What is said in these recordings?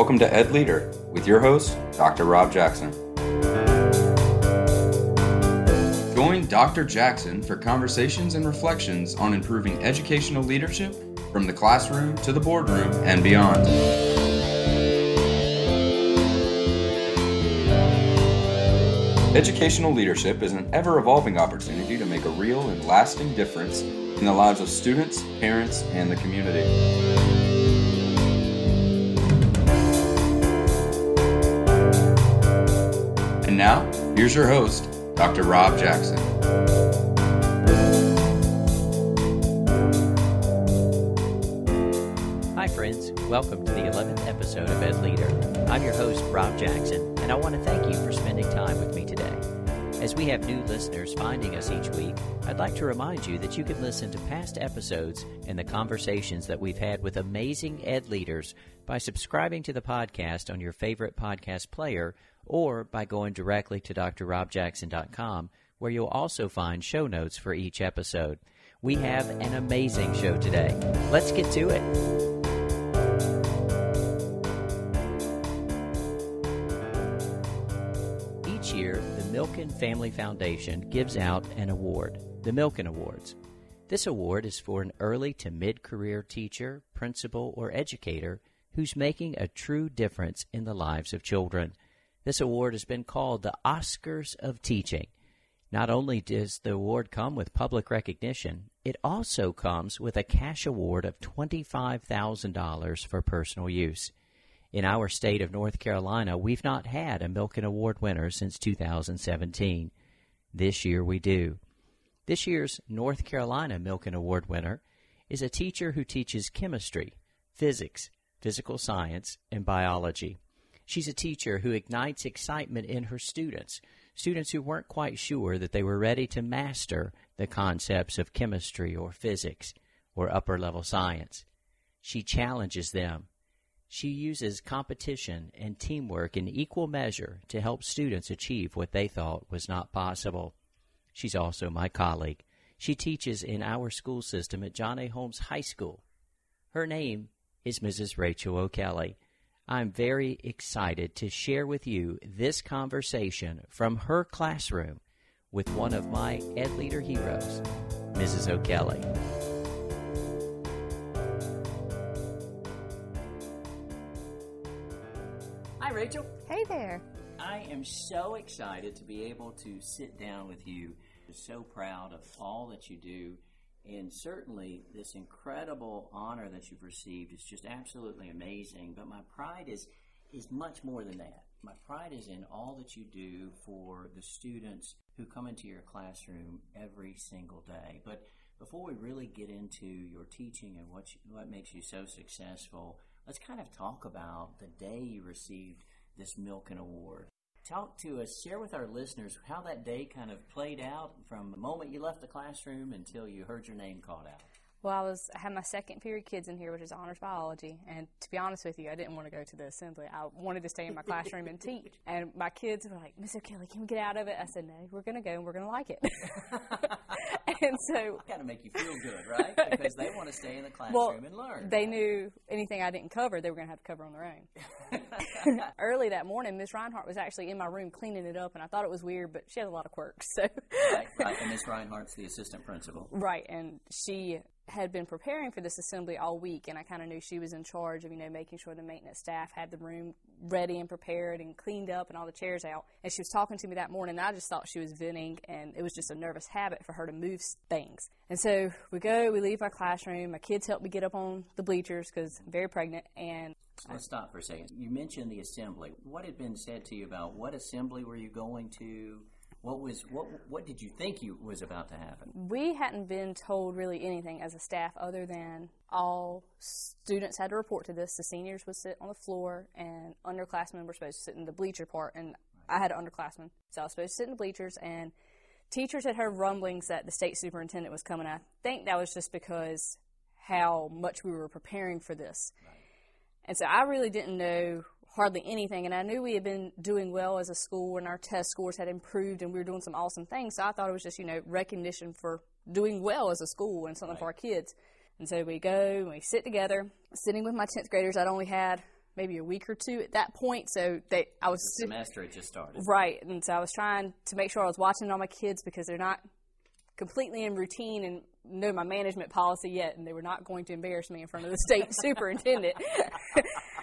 Welcome to Ed Leader with your host, Dr. Rob Jackson. Join Dr. Jackson for conversations and reflections on improving educational leadership from the classroom to the boardroom and beyond. Educational leadership is an ever evolving opportunity to make a real and lasting difference in the lives of students, parents, and the community. Now, here's your host, Dr. Rob Jackson. Hi, friends. Welcome to the 11th episode of Ed Leader. I'm your host, Rob Jackson, and I want to thank you for spending time with me today. As we have new listeners finding us each week, I'd like to remind you that you can listen to past episodes and the conversations that we've had with amazing Ed leaders by subscribing to the podcast on your favorite podcast player or by going directly to drrobjackson.com, where you'll also find show notes for each episode. We have an amazing show today. Let's get to it. Each year, the Milken Family Foundation gives out an award, the Milken Awards. This award is for an early to mid career teacher, principal, or educator who's making a true difference in the lives of children. This award has been called the Oscars of Teaching. Not only does the award come with public recognition, it also comes with a cash award of $25,000 for personal use. In our state of North Carolina, we've not had a Milken Award winner since 2017. This year we do. This year's North Carolina Milken Award winner is a teacher who teaches chemistry, physics, physical science, and biology. She's a teacher who ignites excitement in her students, students who weren't quite sure that they were ready to master the concepts of chemistry or physics or upper level science. She challenges them. She uses competition and teamwork in equal measure to help students achieve what they thought was not possible. She's also my colleague. She teaches in our school system at John A. Holmes High School. Her name is Mrs. Rachel O'Kelly. I'm very excited to share with you this conversation from her classroom with one of my Ed Leader heroes, Mrs. O'Kelly. Hi, Rachel. Hey there. I am so excited to be able to sit down with you. I'm so proud of all that you do. And certainly, this incredible honor that you've received is just absolutely amazing. But my pride is, is much more than that. My pride is in all that you do for the students who come into your classroom every single day. But before we really get into your teaching and what, you, what makes you so successful, let's kind of talk about the day you received this Milken Award. Talk to us, share with our listeners how that day kind of played out from the moment you left the classroom until you heard your name called out. Well, I was I had my second period kids in here, which is honors biology, and to be honest with you, I didn't want to go to the assembly. I wanted to stay in my classroom and teach. And my kids were like, "Miss O'Kelly, can we get out of it?" I said, "No, we're going to go and we're going to like it." and so, Got to make you feel good, right? Because they want to stay in the classroom well, and learn. they knew anything I didn't cover, they were going to have to cover on their own. Early that morning, Miss Reinhardt was actually in my room cleaning it up, and I thought it was weird, but she has a lot of quirks. So, right, right. And Miss Reinhardt's the assistant principal. Right, and she had been preparing for this assembly all week, and I kind of knew she was in charge of, you know, making sure the maintenance staff had the room ready and prepared and cleaned up and all the chairs out. And she was talking to me that morning, and I just thought she was venting, and it was just a nervous habit for her to move things. And so we go, we leave our classroom. My kids help me get up on the bleachers because I'm very pregnant, and Let's stop for a second. You mentioned the assembly. What had been said to you about what assembly were you going to? What was what? What did you think you was about to happen? we hadn't been told really anything as a staff other than all students had to report to this. The seniors would sit on the floor, and underclassmen were supposed to sit in the bleacher part. And I had an underclassman, so I was supposed to sit in the bleachers. And teachers had heard rumblings that the state superintendent was coming. I think that was just because how much we were preparing for this. And so I really didn't know hardly anything. And I knew we had been doing well as a school and our test scores had improved and we were doing some awesome things. So I thought it was just, you know, recognition for doing well as a school and something for our kids. And so we go and we sit together. Sitting with my 10th graders, I'd only had maybe a week or two at that point. So they, I was the semester had just started. Right, and so I was trying to make sure I was watching all my kids because they're not completely in routine and know my management policy yet, and they were not going to embarrass me in front of the state superintendent.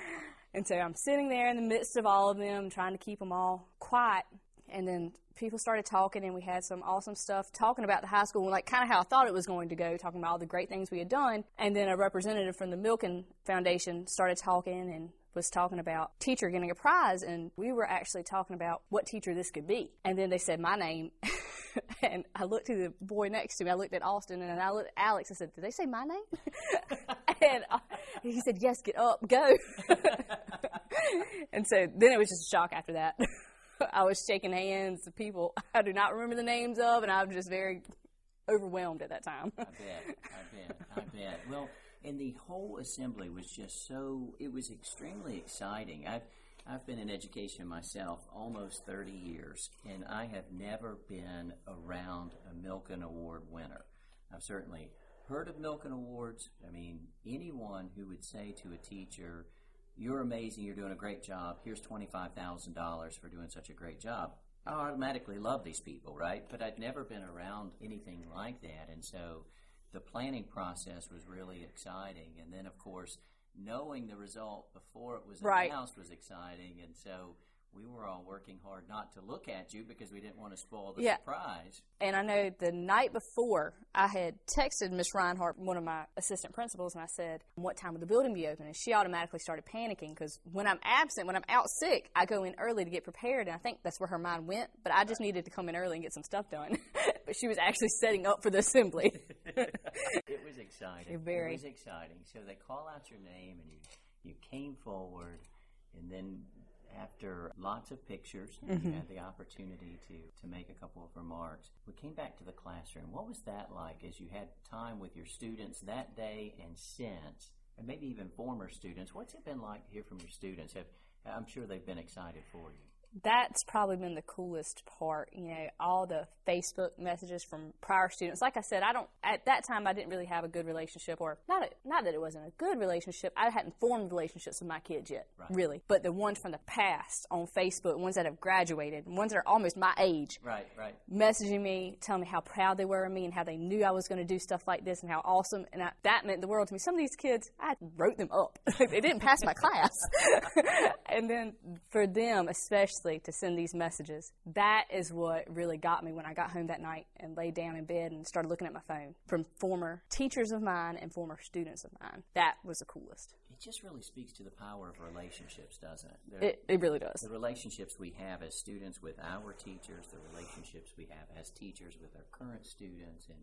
and so I'm sitting there in the midst of all of them, trying to keep them all quiet. And then people started talking, and we had some awesome stuff talking about the high school, and like kind of how I thought it was going to go, talking about all the great things we had done. And then a representative from the Milken Foundation started talking and was talking about teacher getting a prize, and we were actually talking about what teacher this could be. And then they said my name. and I looked to the boy next to me. I looked at Austin and I looked at Alex. I said, "Did they say my name?" and he said, "Yes, get up, go." and so then it was just a shock after that. I was shaking hands with people I do not remember the names of, and I was just very overwhelmed at that time. I bet, I bet, I bet. Well, and the whole assembly was just so. It was extremely exciting. I've I've been in education myself almost 30 years, and I have never been around a Milken Award winner. I've certainly heard of Milken Awards. I mean, anyone who would say to a teacher, You're amazing, you're doing a great job, here's $25,000 for doing such a great job. I automatically love these people, right? But I'd never been around anything like that. And so the planning process was really exciting. And then, of course, knowing the result before it was right. announced was exciting, and so we were all working hard not to look at you because we didn't want to spoil the yeah. surprise. And I know the night before, I had texted Miss Reinhardt, one of my assistant principals, and I said, "What time will the building be open?" And she automatically started panicking because when I'm absent, when I'm out sick, I go in early to get prepared, and I think that's where her mind went. But I just needed to come in early and get some stuff done. but she was actually setting up for the assembly. it was exciting. Very. It was exciting. So they call out your name, and you you came forward, and then after lots of pictures, mm-hmm. you had the opportunity to, to make a couple of remarks. We came back to the classroom. What was that like as you had time with your students that day and since, and maybe even former students? What's it been like to hear from your students? Have, I'm sure they've been excited for you that's probably been the coolest part. You know, all the Facebook messages from prior students. Like I said, I don't at that time I didn't really have a good relationship, or not a, not that it wasn't a good relationship. I hadn't formed relationships with my kids yet, right. really. But the ones from the past on Facebook, ones that have graduated, ones that are almost my age, right, right, messaging me, telling me how proud they were of me and how they knew I was going to do stuff like this and how awesome. And I, that meant the world to me. Some of these kids, I wrote them up. they didn't pass my class, and then for them especially to send these messages. That is what really got me when I got home that night and laid down in bed and started looking at my phone from former teachers of mine and former students of mine. That was the coolest. It just really speaks to the power of relationships, doesn't it? It, it really does. The relationships we have as students with our teachers, the relationships we have as teachers with our current students, and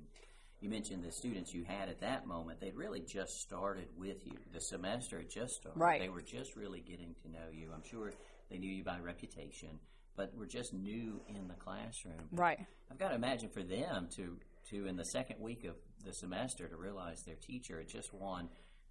you mentioned the students you had at that moment, they'd really just started with you. The semester had just started. Right. They were just really getting to know you. I'm sure they knew you by reputation, but were just new in the classroom. Right. I've got to imagine for them to to in the second week of the semester to realize their teacher had just won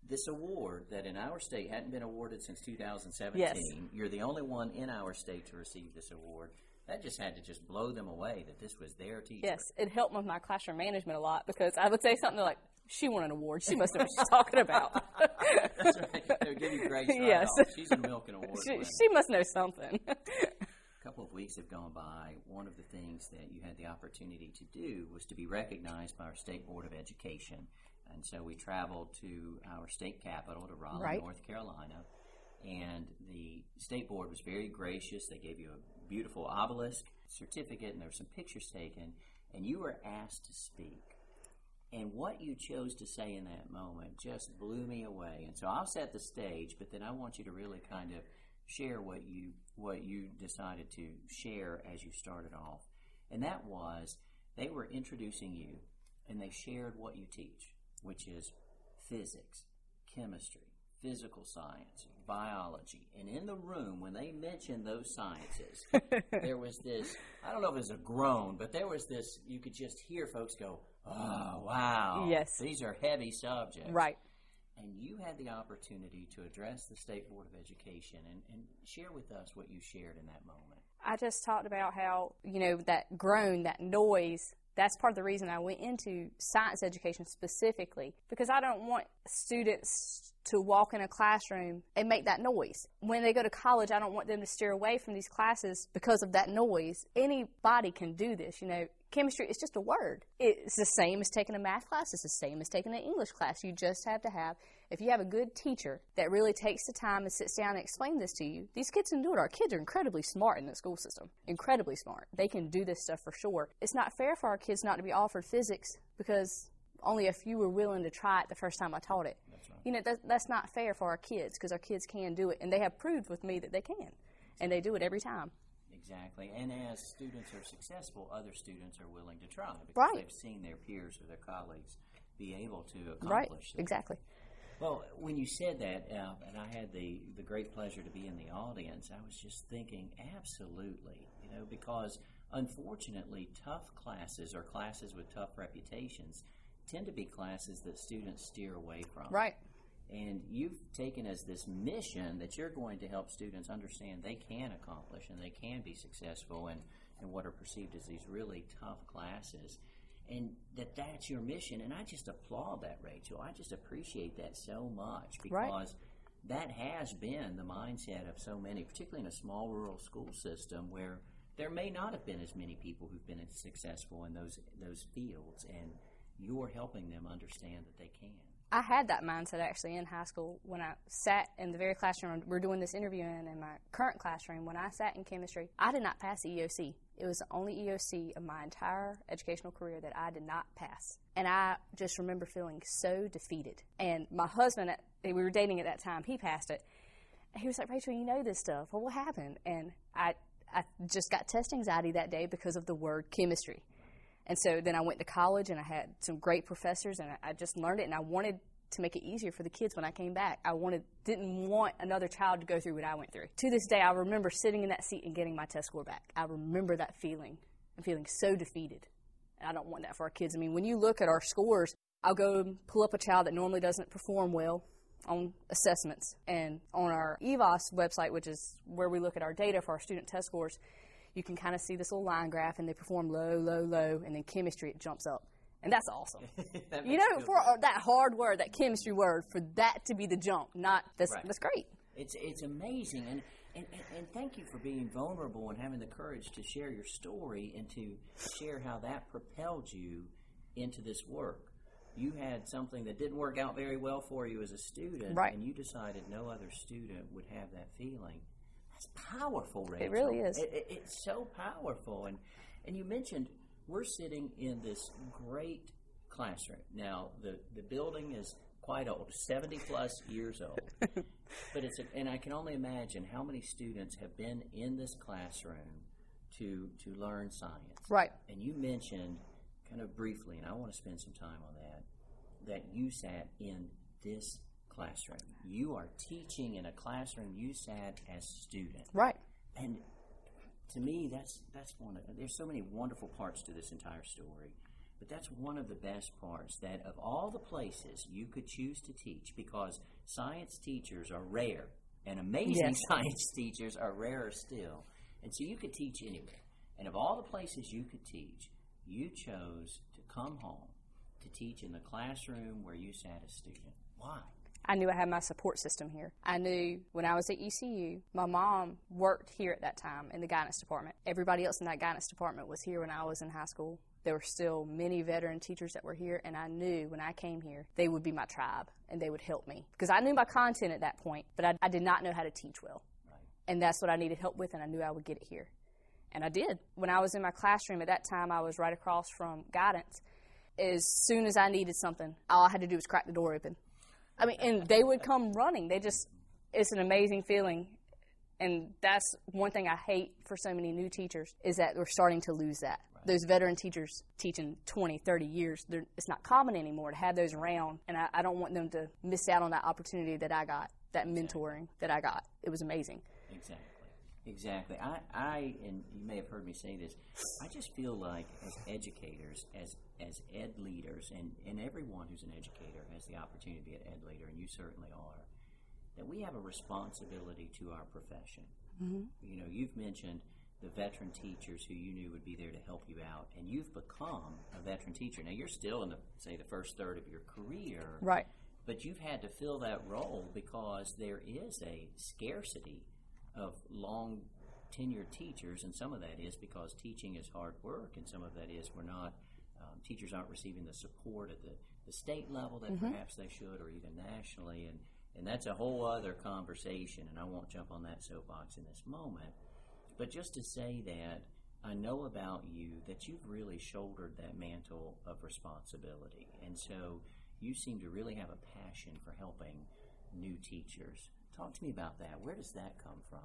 this award that in our state hadn't been awarded since 2017. Yes. You're the only one in our state to receive this award. That just had to just blow them away that this was their teacher. Yes, it helped with my classroom management a lot because I would say something like, she won an award. She must know what she's talking about. That's right. They'll give you grace. Right yes. Off. She's a Milken Award. She, she must know something. a couple of weeks have gone by. One of the things that you had the opportunity to do was to be recognized by our State Board of Education. And so we traveled to our state capital, to Raleigh, right. North Carolina. And the State Board was very gracious. They gave you a beautiful obelisk certificate, and there were some pictures taken. And you were asked to speak. And what you chose to say in that moment just blew me away. And so I'll set the stage, but then I want you to really kind of share what you what you decided to share as you started off. And that was they were introducing you and they shared what you teach, which is physics, chemistry, physical science, biology. And in the room, when they mentioned those sciences, there was this I don't know if it was a groan, but there was this, you could just hear folks go, oh, wow. Yes. These are heavy subjects. Right. And you had the opportunity to address the State Board of Education and, and share with us what you shared in that moment. I just talked about how, you know, that groan, that noise That's part of the reason I went into science education specifically because I don't want students to walk in a classroom and make that noise. When they go to college, I don't want them to steer away from these classes because of that noise. Anybody can do this, you know. Chemistry is just a word. It's the same as taking a math class. It's the same as taking an English class. You just have to have, if you have a good teacher that really takes the time and sits down and explains this to you, these kids can do it. Our kids are incredibly smart in the school system. Incredibly smart. They can do this stuff for sure. It's not fair for our kids not to be offered physics because only a few were willing to try it the first time I taught it. That's. You know, that, that's not fair for our kids because our kids can do it, and they have proved with me that they can, and they do it every time. Exactly. And as students are successful, other students are willing to try because right. they've seen their peers or their colleagues be able to accomplish. Right. Exactly. Well, when you said that, uh, and I had the, the great pleasure to be in the audience, I was just thinking, absolutely, you know, because unfortunately, tough classes or classes with tough reputations tend to be classes that students steer away from. Right. And you've taken as this mission that you're going to help students understand they can accomplish and they can be successful in, in what are perceived as these really tough classes. And that that's your mission. And I just applaud that, Rachel. I just appreciate that so much because right. that has been the mindset of so many, particularly in a small rural school system where there may not have been as many people who've been successful in those those fields and you're helping them understand that they can. I had that mindset actually in high school when I sat in the very classroom we're doing this interview in, in my current classroom. When I sat in chemistry, I did not pass EOC. It was the only EOC of my entire educational career that I did not pass. And I just remember feeling so defeated. And my husband, we were dating at that time, he passed it. He was like, Rachel, you know this stuff. Well, what happened? And I, I just got test anxiety that day because of the word chemistry. And so then I went to college and I had some great professors and I, just learned it and I wanted to make it easier for the kids when I came back. I wanted didn't want another child to go through what I went through. To this day I remember sitting in that seat and getting my test score back. I remember that feeling and feeling so defeated. And I don't want that for our kids. I mean, when you look at our scores, I'll go pull up a child that normally doesn't perform well on assessments. And on our EVAAS website, which is where we look at our data for our student test scores, you can kind of see this little line graph and they perform low, low, low, and then chemistry it jumps up. And that's awesome. that you know, for uh, that hard word, that chemistry word, for that to be the jump, not that's right. that's great. It's it's amazing, and, and and thank you for being vulnerable and having the courage to share your story and to share how that propelled you into this work. You had something that didn't work out very well for you as a student, right. and you decided no other student would have that feeling that's powerful, Rachel. It really is. It, it, it's so powerful. And, and you mentioned we're sitting in this great classroom. Now, the, the building is quite old, 70 plus years old. but it's a, and I can only imagine how many students have been in this classroom to to learn science. Right. And you mentioned kind of briefly, and I want to spend some time on that, that you sat in this classroom. You are teaching in a classroom you sat as student. Right. And to me, that's that's one. Of, there's so many wonderful parts to this entire story, but that's one of the best parts. That of all the places you could choose to teach, because science teachers are rare, and amazing yes. science teachers are rarer still, and so you could teach anywhere. And of all the places you could teach, you chose to come home to teach in the classroom where you sat as student. Why? I knew I had my support system here. I knew when I was at ECU, my mom worked here at that time in the guidance department. Everybody else in that guidance department was here when I was in high school. There were still many veteran teachers that were here, and I knew when I came here, they would be my tribe and they would help me. Because I knew my content at that point, but I, I did not know how to teach well. Right. And that's what I needed help with, and I knew I would get it here. And I did. When I was in my classroom at that time, I was right across from guidance. As soon as I needed something, all I had to do was crack the door open I mean, and they would come running. They just, it's an amazing feeling. And that's one thing I hate for so many new teachers is that we're starting to lose that. Right. Those veteran teachers teaching 20, 30 years, it's not common anymore to have those around. And I, I, don't want them to miss out on that opportunity that I got, that mentoring that I got. It was amazing. Exactly. Exactly. I, I, and you may have heard me say this, I just feel like as educators, as as ed leaders, and, and everyone who's an educator has the opportunity to be an ed leader, and you certainly are, that we have a responsibility to our profession. Mm-hmm. You know, you've mentioned the veteran teachers who you knew would be there to help you out, and you've become a veteran teacher. Now you're still in the say the first third of your career, Right. but you've had to fill that role because there is a scarcity of long tenured teachers, and some of that is because teaching is hard work, and some of that is we're not um, teachers aren't receiving the support at the, the state level that perhaps they should, or even nationally, and and that's a whole other conversation, and I won't jump on that soapbox in this moment. But just to say that I know about you that you've really shouldered that mantle of responsibility. And so you seem to really have a passion for helping new teachers. Talk to me about that. Where does that come from?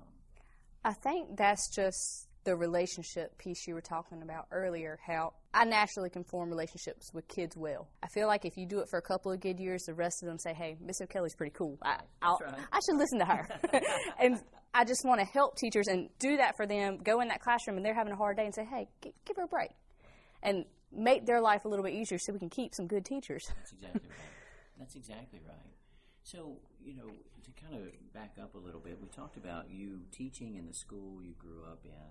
I think that's just the relationship piece you were talking about earlier. How I naturally can form relationships with kids well. I feel like if you do it for a couple of good years, the rest of them say, "Hey, Miss O'Kelly's pretty cool. I, I'll, right. I should listen to her." and I just want to help teachers and do that for them. Go in that classroom and they're having a hard day and say, "Hey, g- give her a break," and make their life a little bit easier so we can keep some good teachers. That's exactly right. That's exactly right. So, you know, to kind of back up a little bit, we talked about you teaching in the school you grew up in.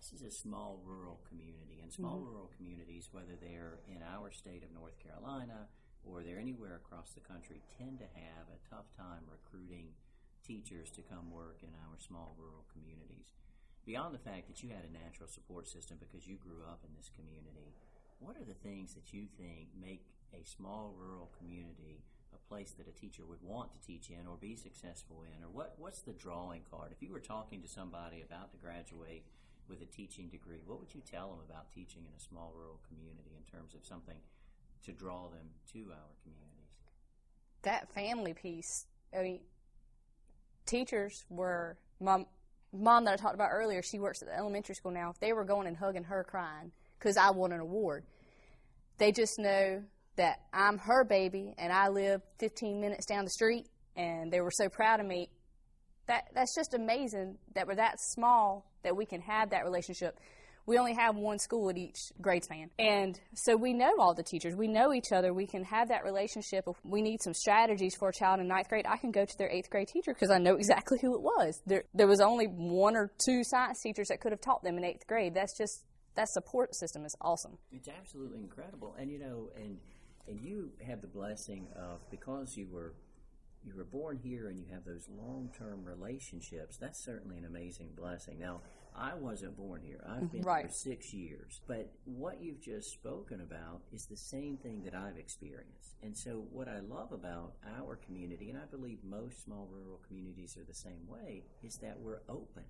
This is a small rural community, and small mm-hmm. rural communities, whether they're in our state of North Carolina or they're anywhere across the country, tend to have a tough time recruiting teachers to come work in our small rural communities. Beyond the fact that you had a natural support system because you grew up in this community, what are the things that you think make a small rural community a place that a teacher would want to teach in or be successful in? Or what, what's the drawing card? If you were talking to somebody about to graduate with a teaching degree, what would you tell them about teaching in a small rural community in terms of something to draw them to our communities? that family piece. I mean, teachers were my mom that I talked about earlier. She works at the elementary school now. If they were going and hugging her, crying because I won an award, they just know that I'm her baby and I live 15 minutes down the street, and they were so proud of me. That that's just amazing that we're that small that we can have that relationship. We only have one school at each grade span. And so we know all the teachers. We know each other. We can have that relationship. If we need some strategies for a child in ninth grade, I can go to their eighth grade teacher because I know exactly who it was. There, there was only one or two science teachers that could have taught them in eighth grade. That's just, that support system is awesome. It's absolutely incredible, and you know, and and you have the blessing of because you were you were born here and you have those long term relationships. That's certainly an amazing blessing. Now, I wasn't born here. I've been Right. here six years, but what you've just spoken about is the same thing that I've experienced. And so, what I love about our community, and I believe most small rural communities are the same way, is that we're open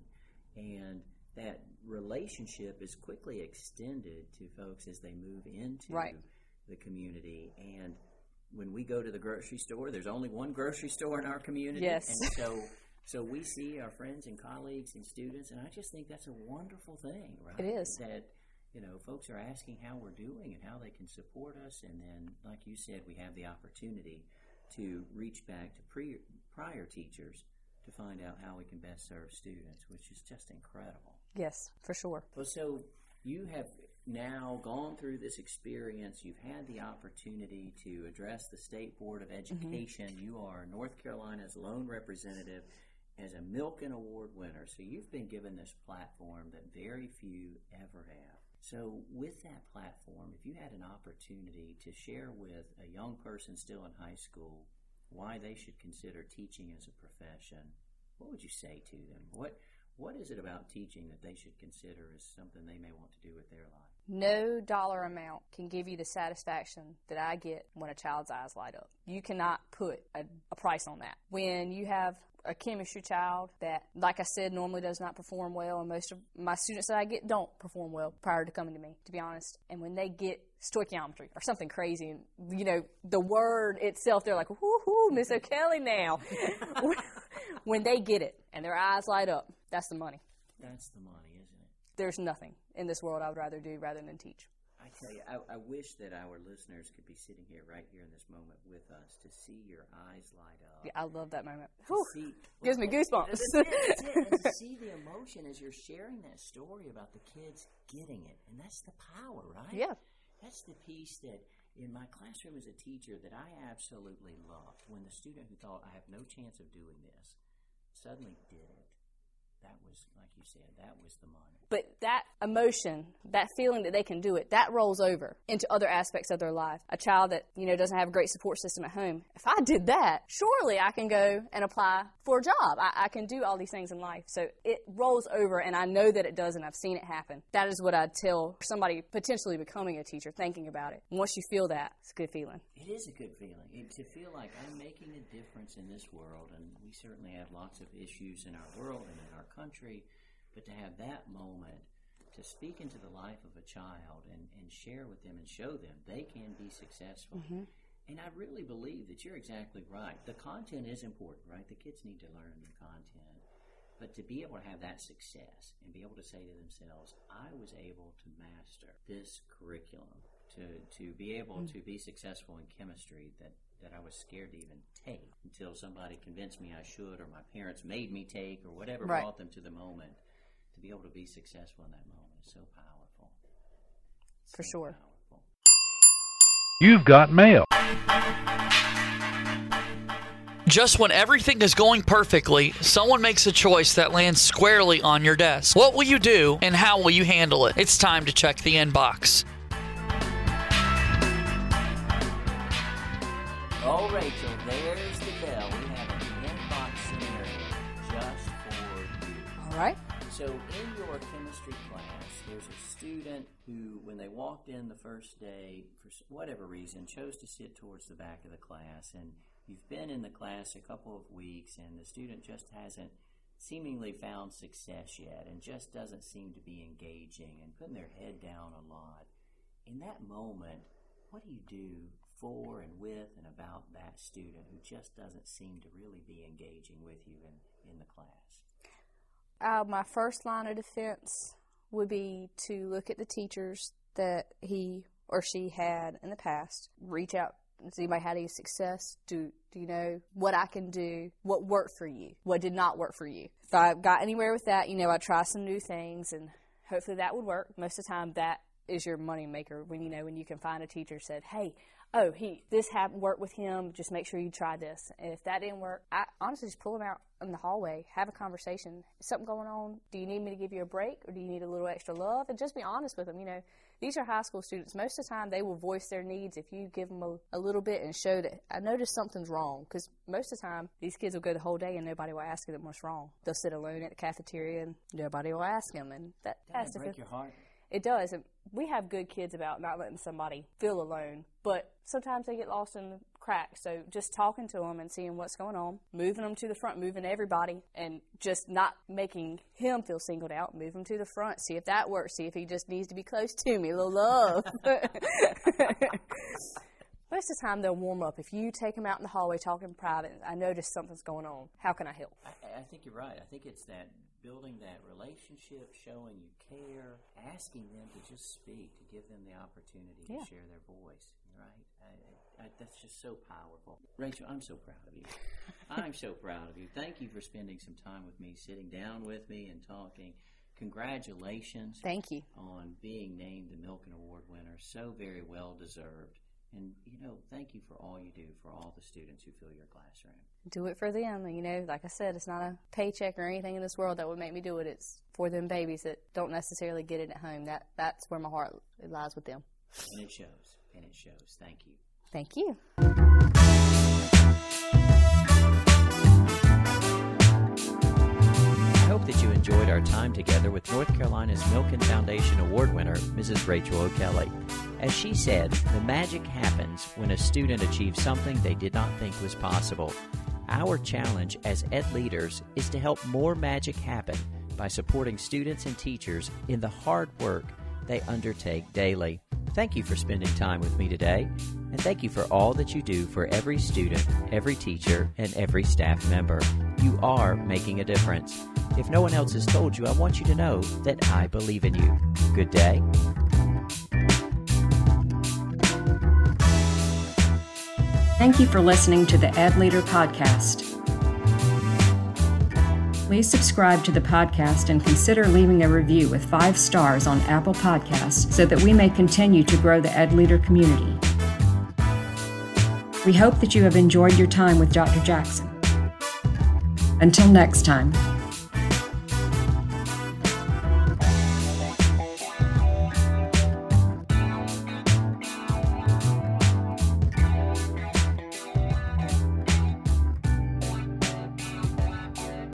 and that relationship is quickly extended to folks as they move into Right. The community. And when we go to the grocery store, there's only one grocery store in our community. Yes. And so so we see our friends and colleagues and students and I just think that's a wonderful thing, right? It is. That you know, folks are asking how we're doing and how they can support us and then like you said, we have the opportunity to reach back to pre- prior teachers to find out how we can best serve students, which is just incredible. Yes, for sure. Well, so you have now gone through this experience. You've had the opportunity to address the State Board of mm-hmm. Education. You are North Carolina's lone representative as a Milken Award winner. So you've been given this platform that very few ever have. So, with that platform, if you had an opportunity to share with a young person still in high school why they should consider teaching as a profession, what would you say to them? What what is it about teaching that they should consider as something they may want to do with their life? No dollar amount can give you the satisfaction that I get when a child's eyes light up. You cannot put a, a price on that. When you have a chemistry child that, like I said, normally does not perform well, and most of my students that I get don't perform well prior to coming to me, to be honest. And when they get stoichiometry or something crazy, and you know the word itself, they're like, "Whoo, Miss O'Kelly!" Now, when they get it and their eyes light up, that's the money. That's the money, isn't it? There's nothing in this world I would rather do rather than teach. I tell you, I, I wish that our listeners could be sitting here right here in this moment with us to see your eyes light up. Yeah, I love that moment. see, Gives me goosebumps. That's it, that's it. And to see the emotion as you're sharing that story about the kids getting it, and that's the power, right? Yeah. That's the piece that in my classroom as a teacher that I absolutely loved when the student who thought I have no chance of doing this suddenly did it. That was, like you said, that was the moment. But that emotion, that feeling that they can do it, that rolls over into other aspects of their life. A child that, you know, doesn't have a great support system at home. If I did that, surely I can go and apply for a job. I, I can do all these things in life. So it rolls over and I know that it does and I've seen it happen. That is what I'd tell somebody potentially becoming a teacher, thinking about it. Once you feel that, it's a good feeling. It is a good feeling it, to feel like I'm making a difference in this world, and we certainly have lots of issues in our world and in our country. But to have that moment to speak into the life of a child and, and share with them and show them they can be successful. Mm-hmm. And I really believe that you're exactly right. The content is important, right? The kids need to learn the content. But to be able to have that success and be able to say to themselves, I was able to master this curriculum, to, to be able mm-hmm. to be successful in chemistry that, that I was scared to even take until somebody convinced me I should or my parents made me take or whatever right. brought them to the moment to be able to be successful in that moment is so powerful. For so sure. Powerful. You've got mail. Just when everything is going perfectly, someone makes a choice that lands squarely on your desk. What will you do and how will you handle it? It's time to check the inbox. Oh, Rachel, there's the bell. We have an inbox scenario just for you. All right. So, in your chemistry class, there's a student who, when they walked in the first day, for whatever reason, chose to sit towards the back of the class. And you've been in the class a couple of weeks, and the student just hasn't seemingly found success yet and just doesn't seem to be engaging and putting their head down a lot. In that moment, what do you do for and with and about that student who just doesn't seem to really be engaging with you in, in the class? Uh, my first line of defense would be to look at the teachers that he or she had in the past, reach out Does anybody had any success? Do do you know what I can do? What worked for you? What did not work for you? If I got anywhere with that, you know, I try some new things and hopefully that would work. Most of the time that is your money maker when you know when you can find a teacher said, Hey, oh he this happened worked with him, just make sure you try this. And if that didn't work, I honestly just pull him out in the hallway, have a conversation. something going on? Do you need me to give you a break or do you need a little extra love? And just be honest with them. You know, these are high school students. Most of the time, they will voice their needs if you give them a, a little bit and show that I noticed something's wrong. Because most of the time, these kids will go the whole day and nobody will ask them what's wrong. They'll sit alone at the cafeteria and nobody will ask them. And that, that has to break your heart. It does. We have good kids about not letting somebody feel alone, but sometimes they get lost in the cracks. So just talking to them and seeing what's going on, moving them to the front, moving everybody, and just not making him feel singled out. Move him to the front. See if that works. See if he just needs to be close to me. A little love. Most of the time, they'll warm up. If you take them out in the hallway talking private, I notice something's going on. How can I help? I, I think you're right. I think it's that building that relationship, showing you care, asking them to just speak, to give them the opportunity yeah. to share their voice. Right? I, I, that's just so powerful. Rachel, I'm so proud of you. I'm so proud of you. Thank you for spending some time with me, sitting down with me, and talking. Congratulations. Thank you. On being named the Milken Award winner. So very well deserved. And, you know, thank you for all you do for all the students who fill your classroom. Do it for them. You know, like I said, it's not a paycheck or anything in this world that would make me do it. It's for them babies that don't necessarily get it at home. That That's where my heart lies with them. And it shows. And it shows. Thank you. Thank you. I hope that you enjoyed our time together with North Carolina's Milken Foundation Award winner, Mrs. Rachel O'Kelly. As she said, the magic happens when a student achieves something they did not think was possible. Our challenge as ed leaders is to help more magic happen by supporting students and teachers in the hard work they undertake daily. Thank you for spending time with me today, and thank you for all that you do for every student, every teacher, and every staff member. You are making a difference. If no one else has told you, I want you to know that I believe in you. Good day. Thank you for listening to the Ed Leader Podcast. Please subscribe to the podcast and consider leaving a review with five stars on Apple Podcasts so that we may continue to grow the Ed Leader community. We hope that you have enjoyed your time with Dr. Jackson. Until next time.